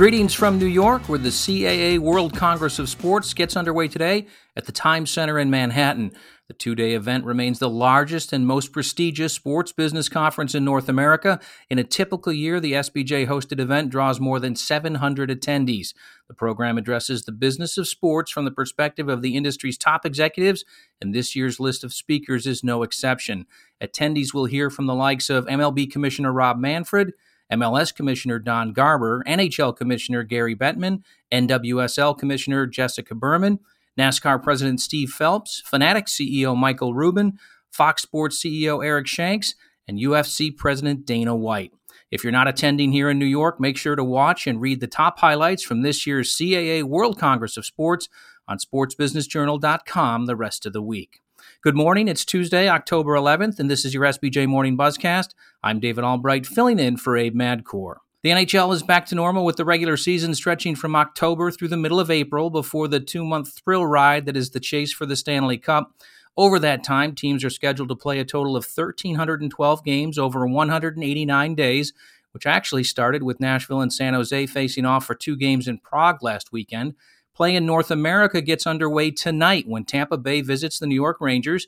Greetings from New York, where the CAA World Congress of Sports gets underway today at the Times Center in Manhattan. The two day event remains the largest and most prestigious sports business conference in North America. In a typical year, the SBJ hosted event draws more than 700 attendees. The program addresses the business of sports from the perspective of the industry's top executives, and this year's list of speakers is no exception. Attendees will hear from the likes of MLB Commissioner Rob Manfred. MLS Commissioner Don Garber, NHL Commissioner Gary Bettman, NWSL Commissioner Jessica Berman, NASCAR President Steve Phelps, Fanatics CEO Michael Rubin, Fox Sports CEO Eric Shanks, and UFC President Dana White. If you're not attending here in New York, make sure to watch and read the top highlights from this year's CAA World Congress of Sports on sportsbusinessjournal.com the rest of the week. Good morning. It's Tuesday, October 11th, and this is your SBJ Morning Buzzcast. I'm David Albright, filling in for Abe Madkour. The NHL is back to normal with the regular season stretching from October through the middle of April before the two month thrill ride that is the chase for the Stanley Cup. Over that time, teams are scheduled to play a total of 1,312 games over 189 days, which actually started with Nashville and San Jose facing off for two games in Prague last weekend. Play in North America gets underway tonight when Tampa Bay visits the New York Rangers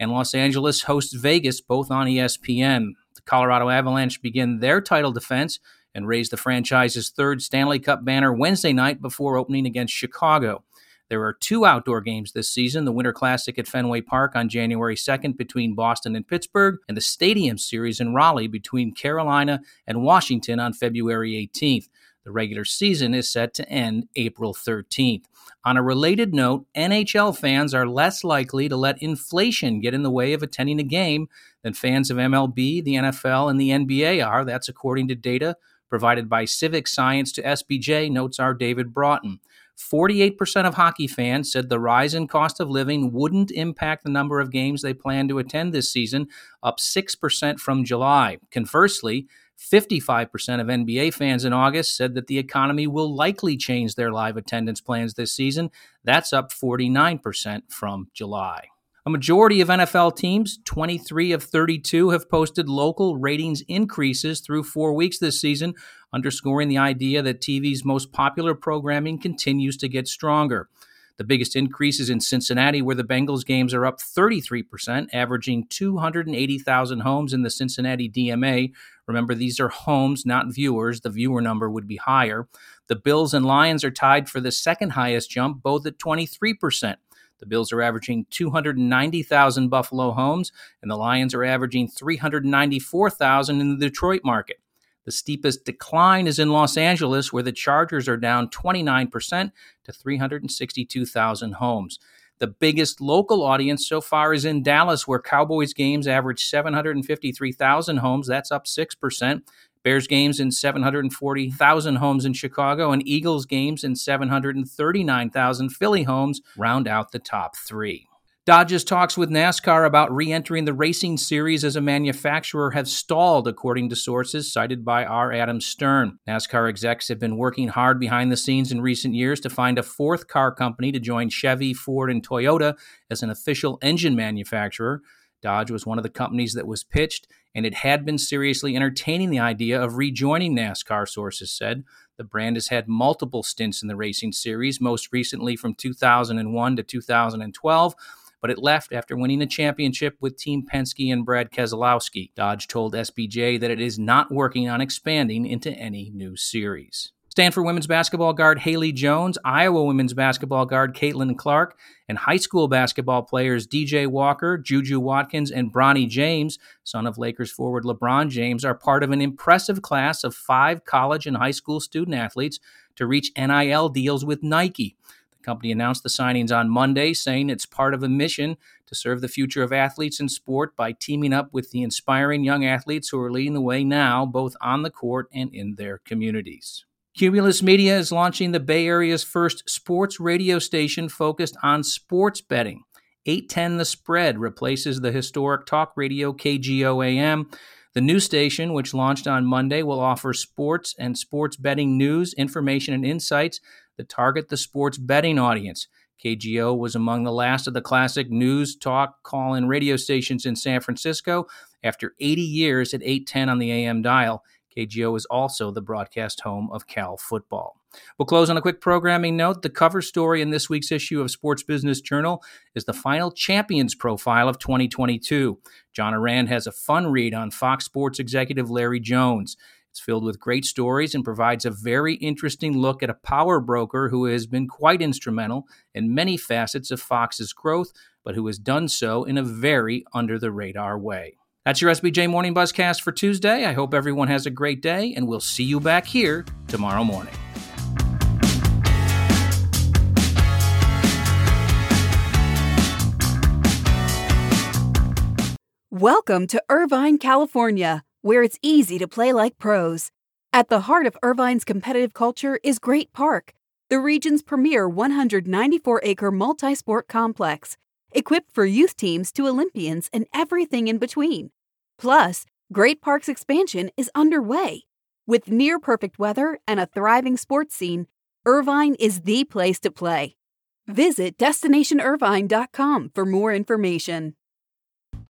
and Los Angeles hosts Vegas, both on ESPN. The Colorado Avalanche begin their title defense and raise the franchise's third Stanley Cup banner Wednesday night before opening against Chicago. There are two outdoor games this season the Winter Classic at Fenway Park on January 2nd between Boston and Pittsburgh, and the Stadium Series in Raleigh between Carolina and Washington on February 18th. The regular season is set to end April 13th. On a related note, NHL fans are less likely to let inflation get in the way of attending a game than fans of MLB, the NFL, and the NBA are. That's according to data provided by CivicScience to SBJ, notes our David Broughton. 48% of hockey fans said the rise in cost of living wouldn't impact the number of games they plan to attend this season, up 6% from July. Conversely, 55% of NBA fans in August said that the economy will likely change their live attendance plans this season. That's up 49% from July. A majority of NFL teams, 23 of 32, have posted local ratings increases through four weeks this season, underscoring the idea that TV's most popular programming continues to get stronger. The biggest increases in Cincinnati, where the Bengals games are up 33%, averaging 280,000 homes in the Cincinnati DMA. Remember, these are homes, not viewers. The viewer number would be higher. The Bills and Lions are tied for the second highest jump, both at 23%. The Bills are averaging 290,000 Buffalo homes, and the Lions are averaging 394,000 in the Detroit market. The steepest decline is in Los Angeles, where the Chargers are down 29% to 362,000 homes. The biggest local audience so far is in Dallas, where Cowboys games average 753,000 homes. That's up 6%. Bears games in 740,000 homes in Chicago, and Eagles games in 739,000 Philly homes round out the top three. Dodge's talks with NASCAR about re entering the racing series as a manufacturer have stalled, according to sources cited by R. Adam Stern. NASCAR execs have been working hard behind the scenes in recent years to find a fourth car company to join Chevy, Ford, and Toyota as an official engine manufacturer. Dodge was one of the companies that was pitched, and it had been seriously entertaining the idea of rejoining NASCAR, sources said. The brand has had multiple stints in the racing series, most recently from 2001 to 2012 but it left after winning a championship with Team Penske and Brad Keselowski. Dodge told SBJ that it is not working on expanding into any new series. Stanford women's basketball guard Haley Jones, Iowa women's basketball guard Caitlin Clark, and high school basketball players DJ Wagner, Juju Watkins, and Bronny James, son of Lakers forward LeBron James, are part of an impressive class of five college and high school student athletes to reach NIL deals with Nike company announced the signings on Monday, saying it's part of a mission to serve the future of athletes in sport by teaming up with the inspiring young athletes who are leading the way now, both on the court and in their communities. Cumulus Media is launching the Bay Area's first sports radio station focused on sports betting. 810 The Spread replaces the historic talk radio KGO AM. The new station, which launched on Monday, will offer sports and sports betting news, information, and insights that target the sports betting audience. KGO was among the last of the classic news, talk, call in radio stations in San Francisco after 80 years at 810 on the AM dial. KGO is also the broadcast home of Cal football. We'll close on a quick programming note. The cover story in this week's issue of Sports Business Journal is the final champions profile of 2022. John Ourand has a fun read on Fox Sports executive Larry Jones. It's filled with great stories and provides a very interesting look at a power broker who has been quite instrumental in many facets of Fox's growth, but who has done so in a very under the radar way. That's your SBJ Morning Buzzcast for Tuesday. I hope everyone has a great day, and we'll see you back here tomorrow morning. Welcome to Irvine, California, where it's easy to play like pros. At the heart of Irvine's competitive culture is Great Park, the region's premier 194 acre multi sport complex equipped for youth teams to Olympians and everything in between. Plus, Great Park's expansion is underway. With near perfect weather and a thriving sports scene, Irvine is the place to play. Visit destinationirvine.com for more information.